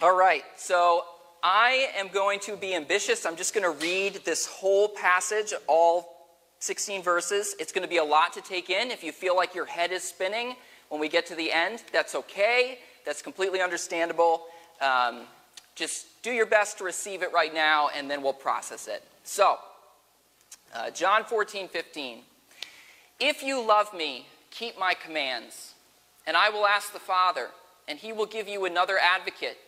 All right, so I am going to be ambitious. I'm just going to read this whole passage, all 16 verses. It's going to be a lot to take in. If you feel like your head is spinning when we get to the end, that's okay. That's completely understandable. Um, just do your best to receive it right now, and then we'll process it. So, uh, John 14, 15. If you love me, keep my commands, and I will ask the Father, and he will give you another advocate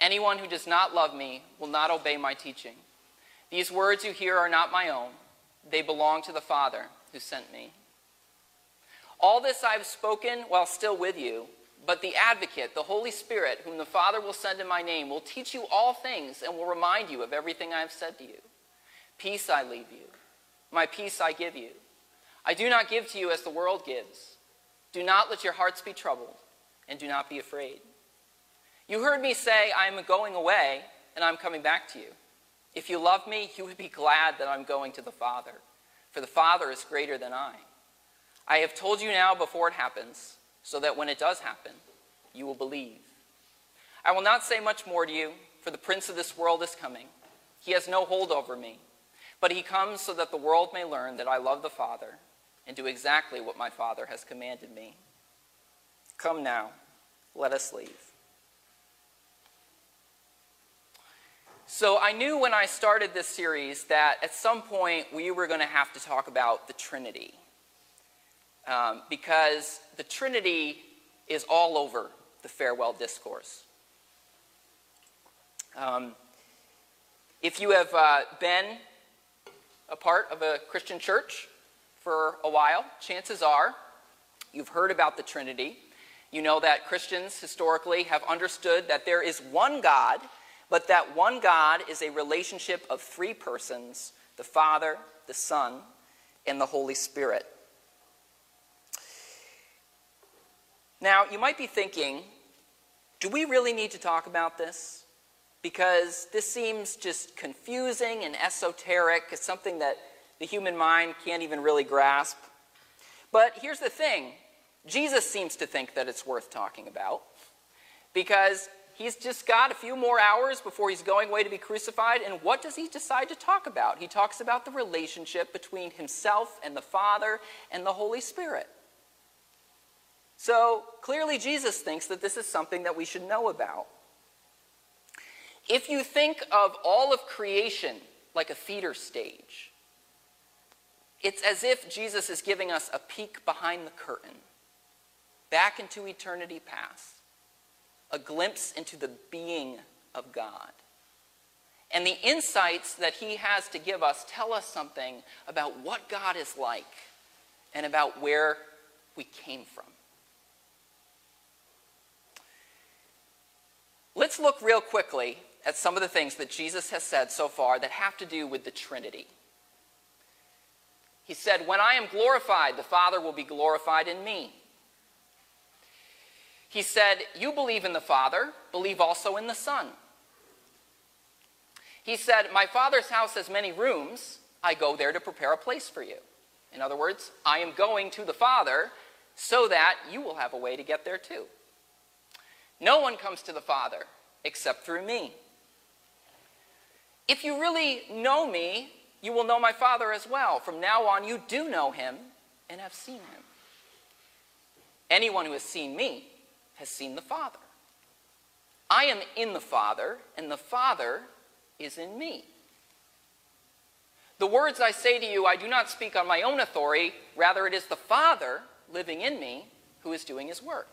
Anyone who does not love me will not obey my teaching. These words you hear are not my own, they belong to the Father who sent me. All this I have spoken while still with you, but the advocate, the Holy Spirit, whom the Father will send in my name, will teach you all things and will remind you of everything I have said to you. Peace I leave you, my peace I give you. I do not give to you as the world gives. Do not let your hearts be troubled, and do not be afraid. You heard me say, I am going away, and I'm coming back to you. If you love me, you would be glad that I'm going to the Father, for the Father is greater than I. I have told you now before it happens, so that when it does happen, you will believe. I will not say much more to you, for the prince of this world is coming. He has no hold over me, but he comes so that the world may learn that I love the Father and do exactly what my Father has commanded me. Come now, let us leave. So I knew when I started this series that at some point we were going to have to talk about the Trinity. Um, because the Trinity is all over the farewell discourse. Um, if you have uh, been a part of a Christian church for a while, chances are you've heard about the Trinity. You know that Christians historically have understood that there is one God but that one God is a relationship of three persons the Father, the Son, and the Holy Spirit. Now, you might be thinking, do we really need to talk about this? Because this seems just confusing and esoteric. It's something that the human mind can't even really grasp. But here's the thing Jesus seems to think that it's worth talking about because He's just got a few more hours before he's going away to be crucified. And what does he decide to talk about? He talks about the relationship between himself and the Father and the Holy Spirit. So clearly, Jesus thinks that this is something that we should know about. If you think of all of creation like a theater stage, it's as if Jesus is giving us a peek behind the curtain, back into eternity past a glimpse into the being of God. And the insights that he has to give us tell us something about what God is like and about where we came from. Let's look real quickly at some of the things that Jesus has said so far that have to do with the Trinity. He said, When I am glorified, the Father will be glorified in me. He said, You believe in the Father, believe also in the Son. He said, My Father's house has many rooms. I go there to prepare a place for you. In other words, I am going to the Father so that you will have a way to get there too. No one comes to the Father except through me. If you really know me, you will know my Father as well. From now on, you do know him and have seen him. Anyone who has seen me has seen the Father. I am in the Father, and the Father is in me. The words I say to you, I do not speak on my own authority, rather, it is the Father living in me who is doing his work.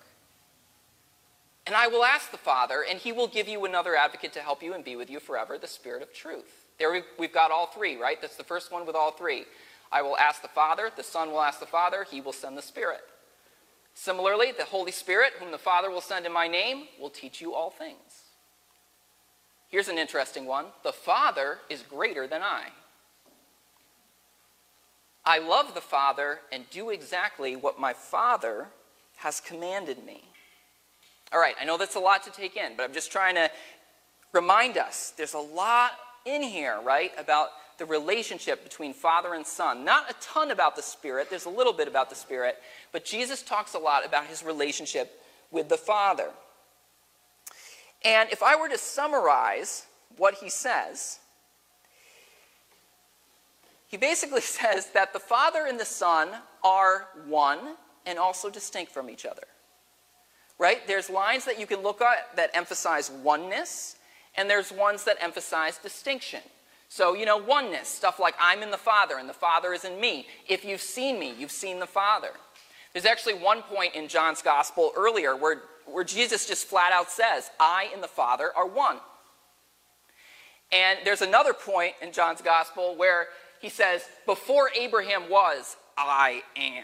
And I will ask the Father, and he will give you another advocate to help you and be with you forever, the Spirit of truth. There we've got all three, right? That's the first one with all three. I will ask the Father, the Son will ask the Father, he will send the Spirit. Similarly, the Holy Spirit, whom the Father will send in my name, will teach you all things. Here's an interesting one the Father is greater than I. I love the Father and do exactly what my Father has commanded me. All right, I know that's a lot to take in, but I'm just trying to remind us there's a lot in here, right, about the relationship between Father and Son. Not a ton about the Spirit, there's a little bit about the Spirit, but Jesus talks a lot about his relationship with the Father. And if I were to summarize what he says, he basically says that the Father and the Son are one and also distinct from each other. Right? There's lines that you can look at that emphasize oneness, and there's ones that emphasize distinction. So, you know, oneness, stuff like I'm in the Father and the Father is in me. If you've seen me, you've seen the Father. There's actually one point in John's Gospel earlier where, where Jesus just flat out says, I and the Father are one. And there's another point in John's Gospel where he says, Before Abraham was, I am.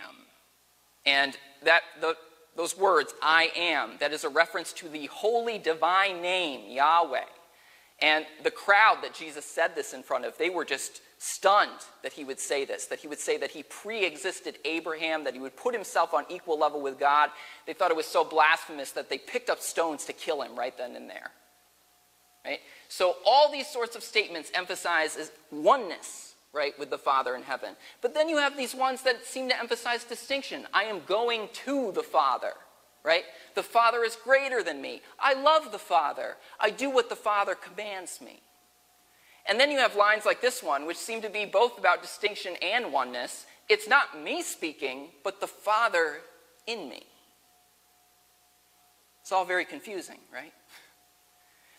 And that, the, those words, I am, that is a reference to the holy divine name, Yahweh. And the crowd that Jesus said this in front of, they were just stunned that he would say this, that he would say that he pre existed Abraham, that he would put himself on equal level with God. They thought it was so blasphemous that they picked up stones to kill him right then and there. Right? So, all these sorts of statements emphasize oneness, right, with the Father in heaven. But then you have these ones that seem to emphasize distinction. I am going to the Father right? The Father is greater than me. I love the Father. I do what the Father commands me. And then you have lines like this one, which seem to be both about distinction and oneness. It's not me speaking, but the Father in me. It's all very confusing, right?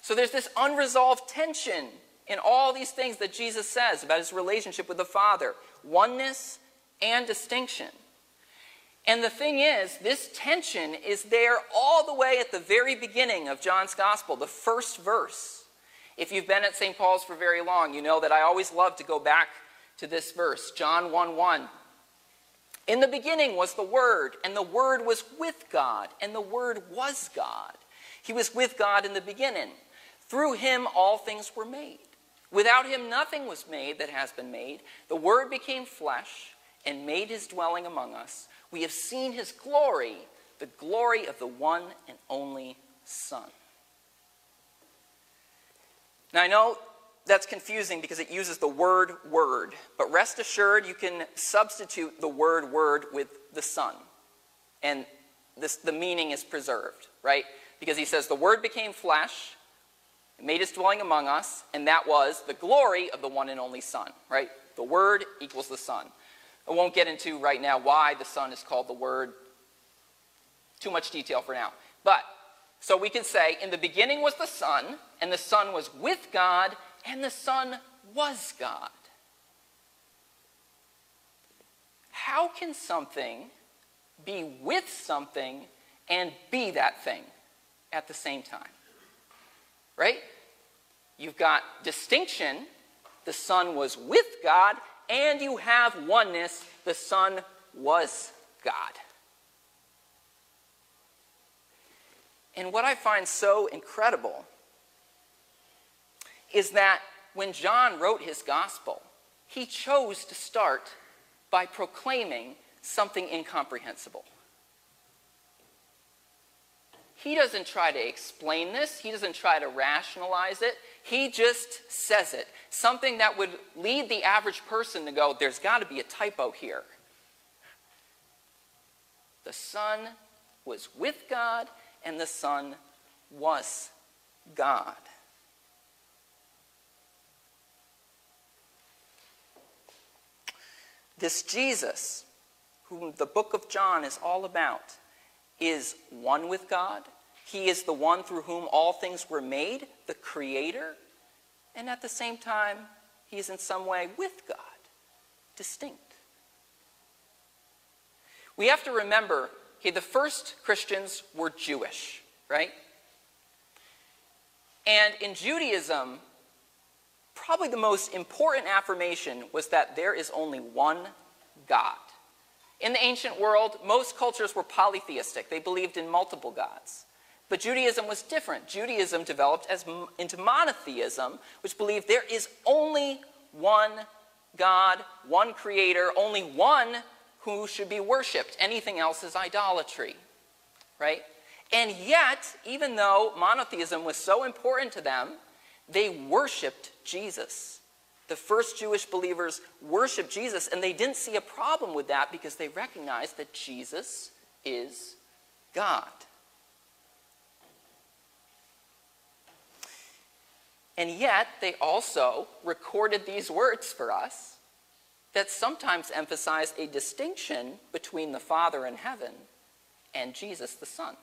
So there's this unresolved tension in all these things that Jesus says about his relationship with the Father oneness and distinction. And the thing is, this tension is there all the way at the very beginning of John's Gospel, the first verse. If you've been at St. Paul's for very long, you know that I always love to go back to this verse, John 1 1. In the beginning was the Word, and the Word was with God, and the Word was God. He was with God in the beginning. Through him all things were made. Without him nothing was made that has been made. The Word became flesh and made his dwelling among us. We have seen his glory, the glory of the one and only Son. Now, I know that's confusing because it uses the word word, but rest assured you can substitute the word word with the Son, and this, the meaning is preserved, right? Because he says, The Word became flesh, made his dwelling among us, and that was the glory of the one and only Son, right? The Word equals the Son. I won't get into right now why the Son is called the Word. Too much detail for now. But, so we can say, in the beginning was the Son, and the Son was with God, and the Son was God. How can something be with something and be that thing at the same time? Right? You've got distinction. The Son was with God, and you have oneness. The Son was God. And what I find so incredible is that when John wrote his gospel, he chose to start by proclaiming something incomprehensible. He doesn't try to explain this, he doesn't try to rationalize it. He just says it. Something that would lead the average person to go, there's got to be a typo here. The Son was with God, and the Son was God. This Jesus, whom the book of John is all about, is one with God He is the one through whom all things were made, the creator, and at the same time, he is in some way with God, distinct. We have to remember, okay, the first Christians were Jewish, right? And in Judaism, probably the most important affirmation was that there is only one God. In the ancient world, most cultures were polytheistic, they believed in multiple gods. But Judaism was different. Judaism developed as, into monotheism, which believed there is only one God, one creator, only one who should be worshiped. Anything else is idolatry, right? And yet, even though monotheism was so important to them, they worshiped Jesus. The first Jewish believers worshiped Jesus, and they didn't see a problem with that because they recognized that Jesus is God. And yet, they also recorded these words for us that sometimes emphasize a distinction between the Father in heaven and Jesus the Son.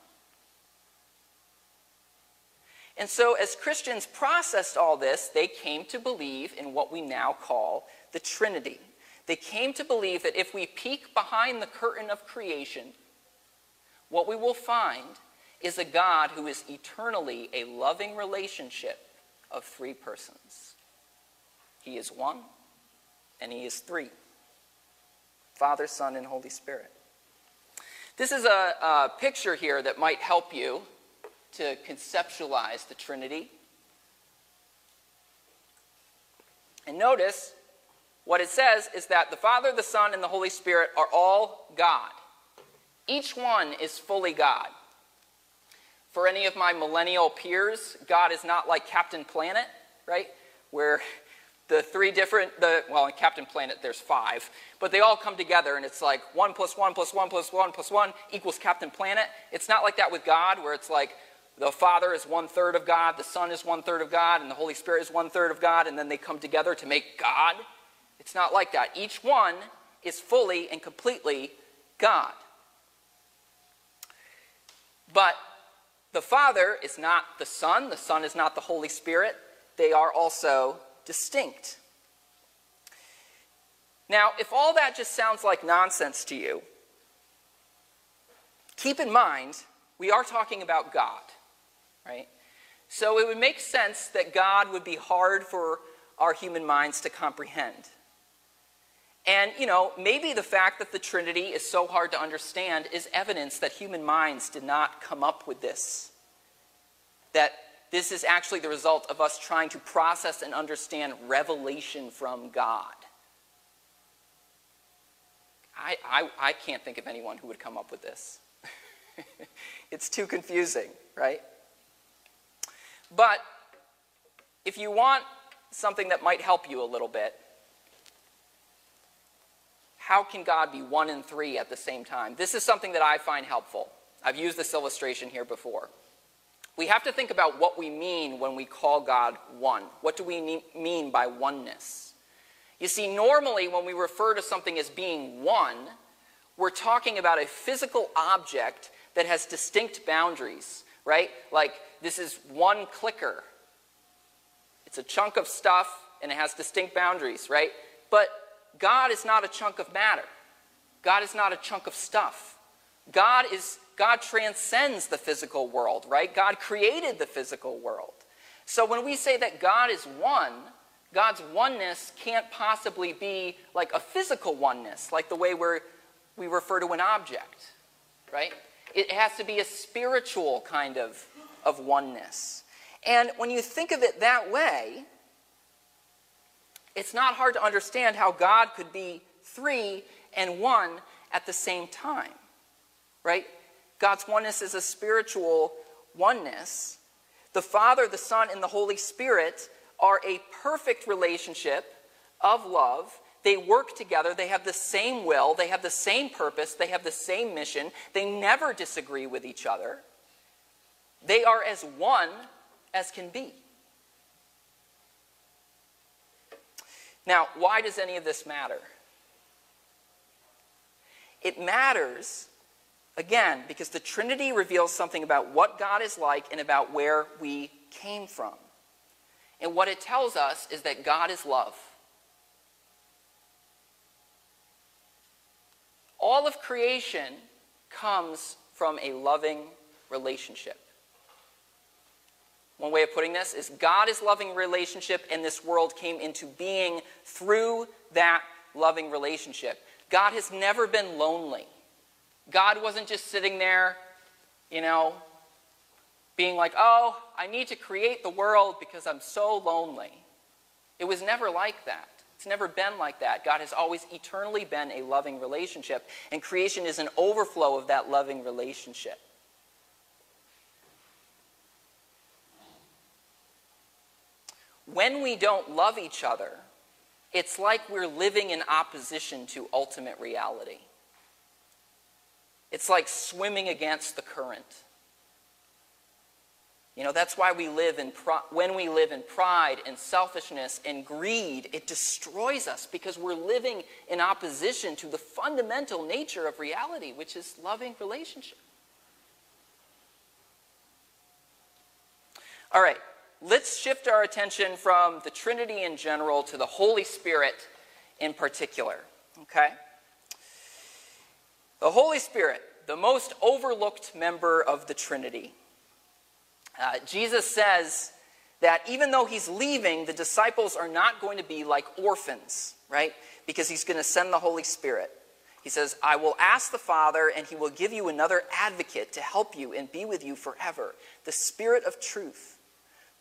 And so, as Christians processed all this, they came to believe in what we now call the Trinity. They came to believe that if we peek behind the curtain of creation, what we will find is a God who is eternally a loving relationship of three persons. He is one, and He is three Father, Son, and Holy Spirit. This is a, a picture here that might help you to conceptualize the Trinity. And notice what it says is that the Father, the Son, and the Holy Spirit are all God. Each one is fully God. For any of my millennial peers, God is not like Captain Planet, right? Where the three different, the well, in Captain Planet there's five, but they all come together and it's like one plus one plus one plus one plus one equals Captain Planet. It's not like that with God, where it's like the Father is one third of God, the Son is one third of God, and the Holy Spirit is one third of God, and then they come together to make God. It's not like that. Each one is fully and completely God. But the Father is not the Son, the Son is not the Holy Spirit. They are also distinct. Now, if all that just sounds like nonsense to you, keep in mind we are talking about God, right? So it would make sense that God would be hard for our human minds to comprehend. And, you know, maybe the fact that the Trinity is so hard to understand is evidence that human minds did not come up with this. That this is actually the result of us trying to process and understand revelation from God. I, I, I can't think of anyone who would come up with this. it's too confusing, right? But if you want something that might help you a little bit, how can God be one and three at the same time? This is something that I find helpful. I've used this illustration here before. We have to think about what we mean when we call God one. What do we mean by oneness? You see, normally when we refer to something as being one, we're talking about a physical object that has distinct boundaries, right? Like this is one clicker. It's a chunk of stuff and it has distinct boundaries, right? But God is not a chunk of matter. God is not a chunk of stuff. God is God transcends the physical world, right? God created the physical world. So when we say that God is one, God's oneness can't possibly be like a physical oneness, like the way we we refer to an object, right? It has to be a spiritual kind of, of oneness. And when you think of it that way, it's not hard to understand how God could be three and one at the same time, right? God's oneness is a spiritual oneness. The Father, the Son, and the Holy Spirit are a perfect relationship of love. They work together. They have the same will. They have the same purpose. They have the same mission. They never disagree with each other. They are as one as can be. Now, why does any of this matter? It matters Again, because the Trinity reveals something about what God is like and about where we came from. And what it tells us is that God is love. All of creation comes from a loving relationship. One way of putting this is God is loving relationship, and this world came into being through that loving relationship. God has never been lonely. God wasn't just sitting there, you know, being like, oh, I need to create the world because I'm so lonely. It was never like that. It's never been like that. God has always eternally been a loving relationship, and creation is an overflow of that loving relationship. When we don't love each other, it's like we're living in opposition to ultimate reality. It's like swimming against the current. You know, that's why we live in when we live in pride and selfishness and greed, it destroys us because we're living in opposition to the fundamental nature of reality, which is loving relationship. All right, let's shift our attention from the Trinity in general to the Holy Spirit in particular. Okay? The Holy Spirit, the most overlooked member of the Trinity. Uh, Jesus says that even though he's leaving, the disciples are not going to be like orphans, right? Because he's going to send the Holy Spirit. He says, I will ask the Father, and he will give you another advocate to help you and be with you forever the Spirit of truth.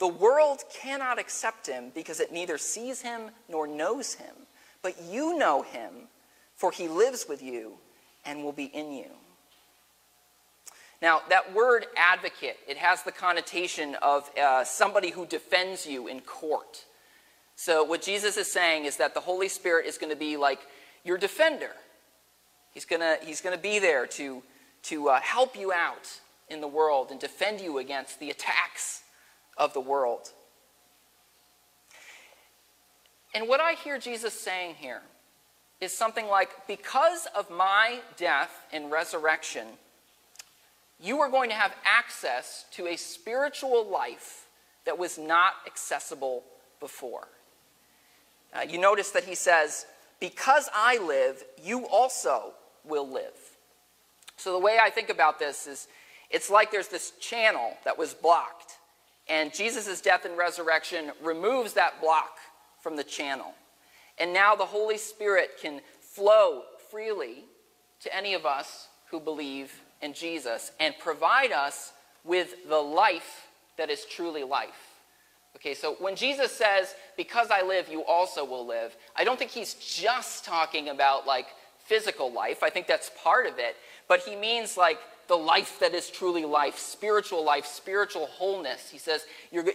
The world cannot accept him because it neither sees him nor knows him. But you know him, for he lives with you and will be in you. Now, that word advocate, it has the connotation of uh, somebody who defends you in court. So, what Jesus is saying is that the Holy Spirit is going to be like your defender. He's going to, he's to be there to, to uh, help you out in the world and defend you against the attacks of the world. And what I hear Jesus saying here is something like, Because of my death and resurrection, you are going to have access to a spiritual life that was not accessible before. Uh, you notice that he says, Because I live, you also will live. So the way I think about this is it's like there's this channel that was blocked, and Jesus' death and resurrection removes that block from the channel. And now the Holy Spirit can flow freely to any of us who believe in Jesus and provide us with the life that is truly life. Okay, so when Jesus says, Because I live, you also will live, I don't think he's just talking about like physical life. I think that's part of it. But he means like the life that is truly life, spiritual life, spiritual wholeness. He says,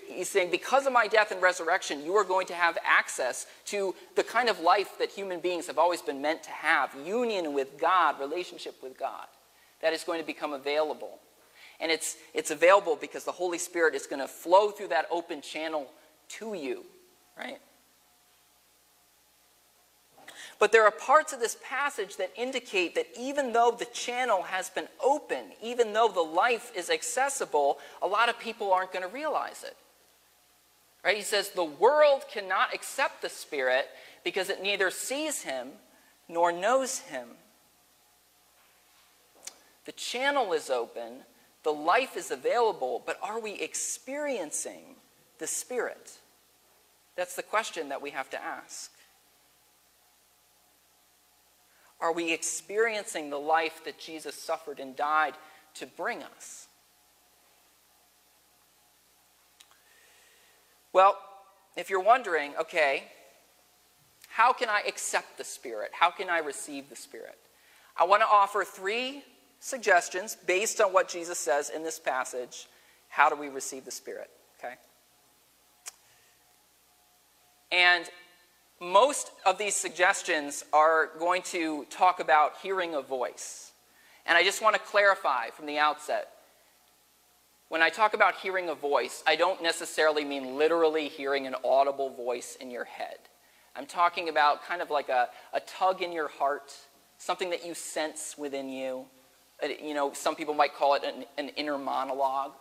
he's saying, because of my death and resurrection, you are going to have access to the kind of life that human beings have always been meant to have union with God, relationship with God that is going to become available. And it's, it's available because the Holy Spirit is going to flow through that open channel to you, right? But there are parts of this passage that indicate that even though the channel has been open, even though the life is accessible, a lot of people aren't going to realize it. Right? He says, The world cannot accept the Spirit because it neither sees him nor knows him. The channel is open, the life is available, but are we experiencing the Spirit? That's the question that we have to ask. Are we experiencing the life that Jesus suffered and died to bring us? Well, if you're wondering, okay, how can I accept the Spirit? How can I receive the Spirit? I want to offer three suggestions based on what Jesus says in this passage. How do we receive the Spirit? Okay? And most of these suggestions are going to talk about hearing a voice. And I just want to clarify from the outset when I talk about hearing a voice, I don't necessarily mean literally hearing an audible voice in your head. I'm talking about kind of like a, a tug in your heart, something that you sense within you, Uh, You know, some people might call it an, an inner monologue.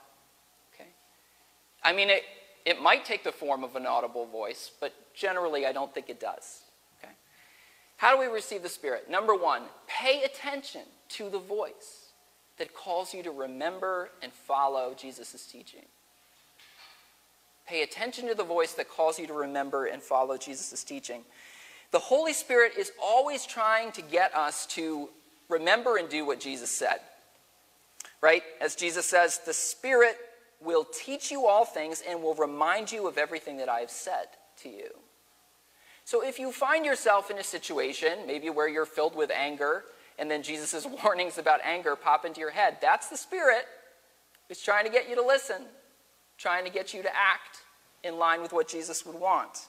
Okay? I mean, it, it might take the form of an audible voice, but generally I don't think it does. Okay? How do we receive the Spirit? Number one, pay attention to the voice that calls you to remember and follow Jesus' teaching. Pay attention to the voice that calls you to remember and follow Jesus' teaching. The Holy Spirit is always trying to get us to remember and do what Jesus said. Right? As Jesus says, the Spirit will teach you all things and will remind you of everything that I have said to you. So if you find yourself in a situation, maybe where you're filled with anger, and then Jesus' warnings about anger pop into your head, that's the Spirit who's trying to get you to listen, trying to get you to act in line with what Jesus would want.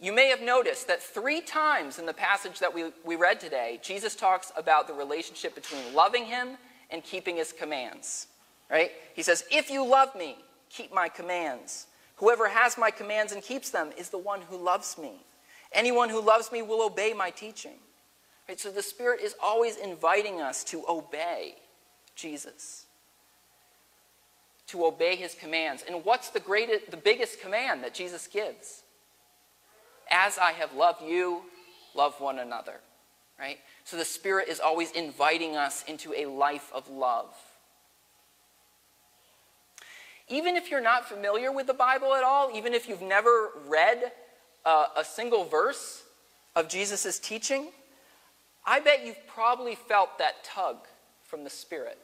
You may have noticed that three times in the passage that we, we read today, Jesus talks about the relationship between loving him and keeping his commands. Right? He says, If you love me, keep my commands. Whoever has my commands and keeps them is the one who loves me. Anyone who loves me will obey my teaching. Right? So the Spirit is always inviting us to obey Jesus, to obey his commands. And what's the greatest, the biggest command that Jesus gives? As I have loved you, love one another. Right? So the Spirit is always inviting us into a life of love. Even if you're not familiar with the Bible at all, even if you've never read uh, a single verse of Jesus' teaching, I bet you've probably felt that tug from the Spirit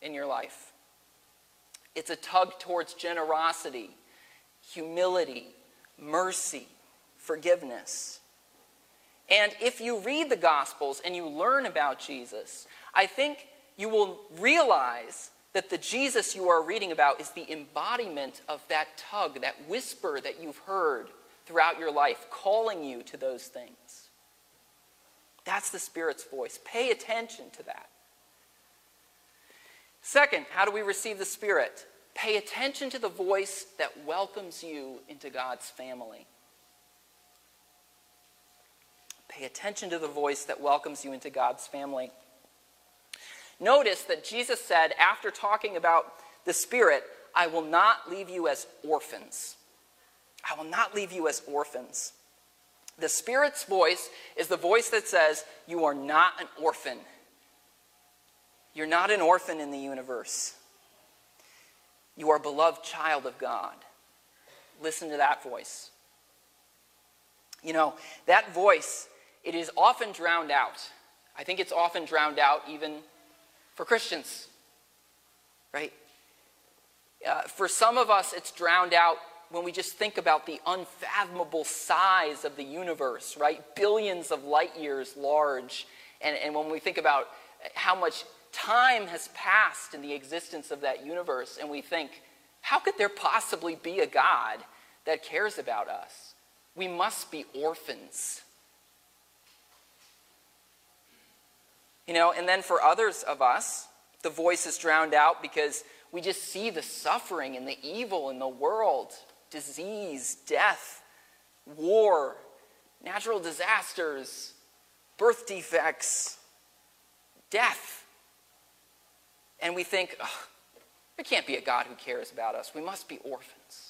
in your life. It's a tug towards generosity, humility, mercy, forgiveness. And if you read the Gospels and you learn about Jesus, I think you will realize that the Jesus you are reading about is the embodiment of that tug, that whisper that you've heard throughout your life, calling you to those things. That's the Spirit's voice. Pay attention to that. Second, how do we receive the Spirit? Pay attention to the voice that welcomes you into God's family. Pay attention to the voice that welcomes you into God's family. Notice that Jesus said, after talking about the Spirit, I will not leave you as orphans. I will not leave you as orphans. The Spirit's voice is the voice that says, You are not an orphan. You're not an orphan in the universe. You are a beloved child of God. Listen to that voice. You know, that voice, it is often drowned out. I think it's often drowned out even for Christians, right? Uh, for some of us, it's drowned out when we just think about the unfathomable size of the universe, right? Billions of light years large. And, and when we think about how much time has passed in the existence of that universe, and we think, how could there possibly be a God that cares about us? We must be orphans. You know, and then for others of us, the voice is drowned out because we just see the suffering and the evil in the world disease, death, war, natural disasters, birth defects, death. And we think, there can't be a God who cares about us. We must be orphans.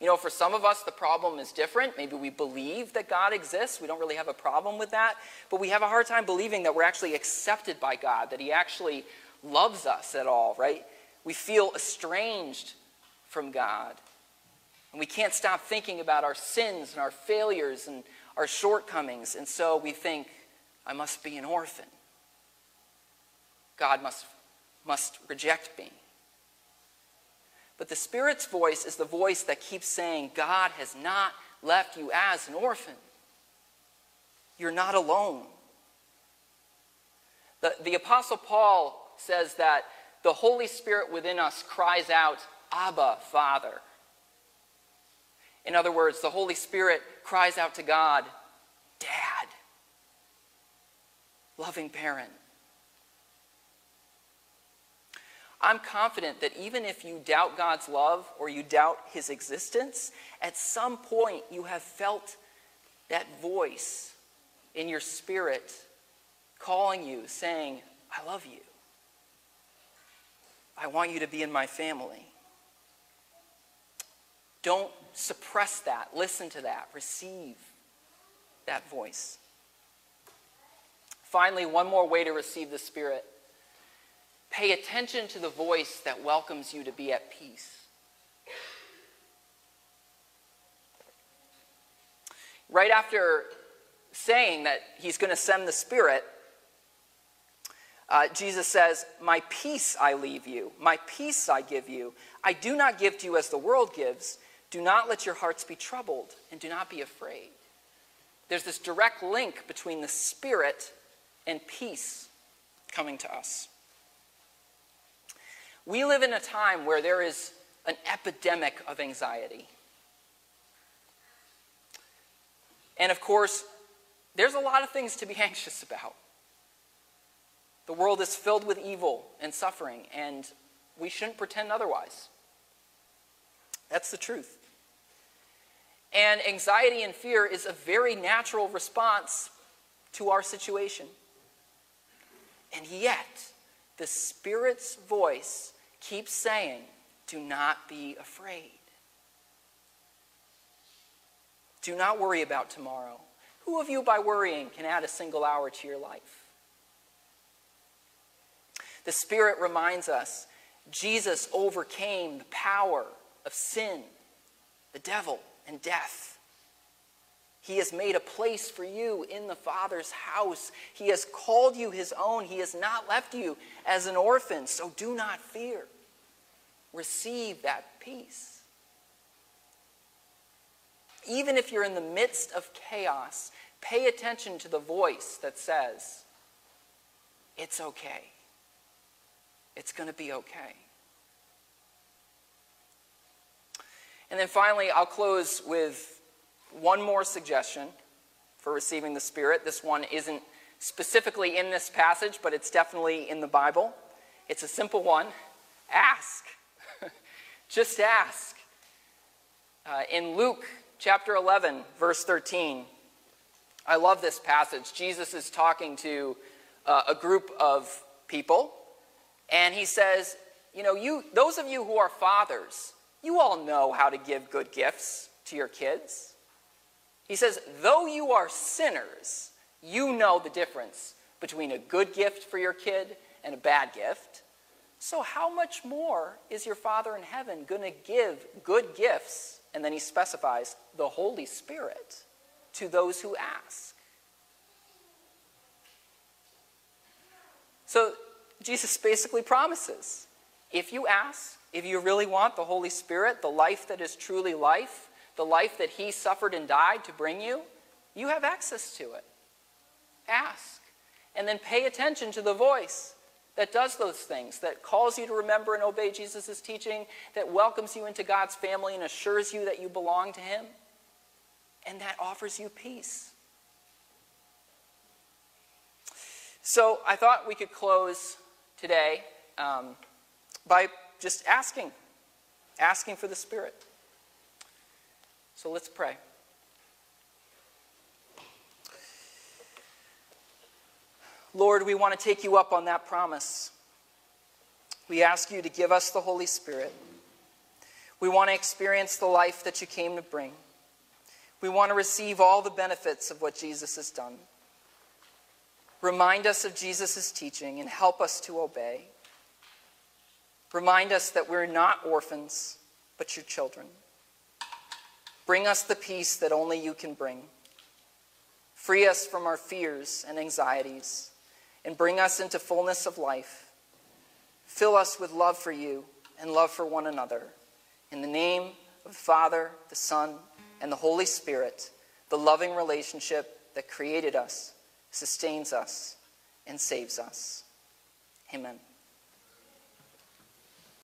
You know, for some of us, the problem is different. Maybe we believe that God exists. We don't really have a problem with that. But we have a hard time believing that we're actually accepted by God, that He actually loves us at all, right? We feel estranged from God. And we can't stop thinking about our sins and our failures and our shortcomings. And so we think, I must be an orphan. God must, must reject me. But the Spirit's voice is the voice that keeps saying, God has not left you as an orphan. You're not alone. The, the Apostle Paul says that the Holy Spirit within us cries out, Abba, Father. In other words, the Holy Spirit cries out to God, Dad, loving parent. I'm confident that even if you doubt God's love or you doubt his existence, at some point you have felt that voice in your spirit calling you, saying, I love you. I want you to be in my family. Don't suppress that. Listen to that. Receive that voice. Finally, one more way to receive the Spirit pay attention to the voice that welcomes you to be at peace. Right after saying that he's going to send the Spirit, uh, Jesus says, My peace I leave you, my peace I give you. I do not give to you as the world gives. Do not let your hearts be troubled, and do not be afraid. There's this direct link between the Spirit and peace coming to us. We live in a time where there is an epidemic of anxiety. And of course, there's a lot of things to be anxious about. The world is filled with evil and suffering, and we shouldn't pretend otherwise. That's the truth. And anxiety and fear is a very natural response to our situation. And yet, the Spirit's voice keeps saying, Do not be afraid. Do not worry about tomorrow. Who of you, by worrying, can add a single hour to your life? The Spirit reminds us Jesus overcame the power of sin, the devil, and death. He has made a place for you in the Father's house. He has called you his own. He has not left you as an orphan, so do not fear. Receive that peace. Even if you're in the midst of chaos, pay attention to the voice that says, It's okay. It's going to be okay. And then finally, I'll close with one more suggestion for receiving the Spirit. This one isn't specifically in this passage, but it's definitely in the Bible. It's a simple one ask. Just ask. Uh, in Luke chapter 11, verse 13, I love this passage. Jesus is talking to uh, a group of people, and he says, You know, you, those of you who are fathers, you all know how to give good gifts to your kids. He says, though you are sinners, you know the difference between a good gift for your kid and a bad gift. So, how much more is your Father in heaven going to give good gifts? And then he specifies the Holy Spirit to those who ask. So, Jesus basically promises if you ask, if you really want the Holy Spirit, the life that is truly life, the life that He suffered and died to bring you, you have access to it. Ask. And then pay attention to the voice that does those things, that calls you to remember and obey Jesus' teaching, that welcomes you into God's family and assures you that you belong to Him, and that offers you peace. So I thought we could close today um, by just asking, asking for the Spirit. So let's pray. Lord, we want to take you up on that promise. We ask you to give us the Holy Spirit. We want to experience the life that you came to bring. We want to receive all the benefits of what Jesus has done. Remind us of Jesus' teaching and help us to obey. Remind us that we're not orphans, but your children. Bring us the peace that only you can bring. Free us from our fears and anxieties, and bring us into fullness of life. Fill us with love for you and love for one another. In the name of the Father, the Son, and the Holy Spirit, the loving relationship that created us, sustains us, and saves us. Amen.